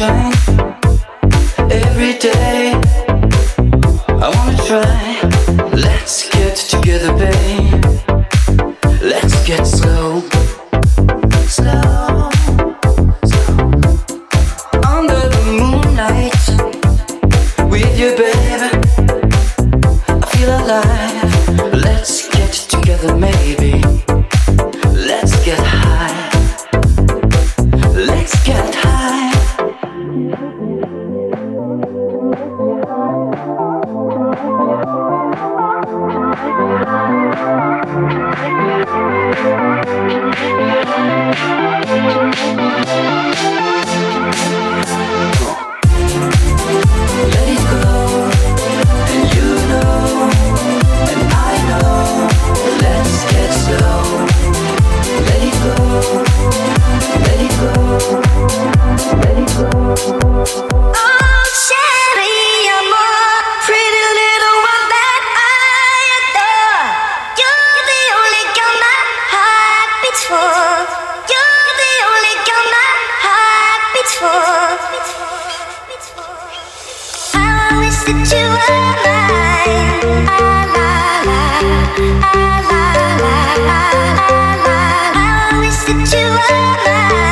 sunshine that you were mine.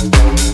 don't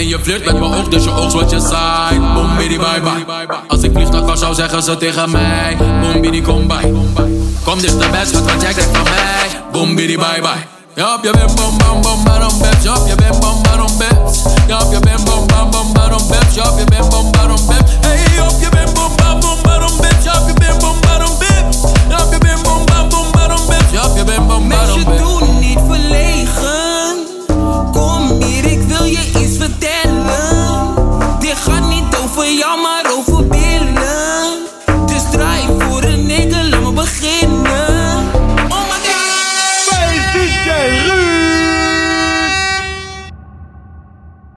En je flirt met mijn oog, dus je oog wat je saai. Boom, bye bye. Als ik vlieg naar Curaçao zeggen ze tegen mij. Boom, bidi kom bij. Kom dichterbij, schat, wat jij krijgt van mij. Boom, bye bye. Ja, je bent bom bam bom. Ja, bom barom beps. Ja, op je bom bam. Ja, on my roof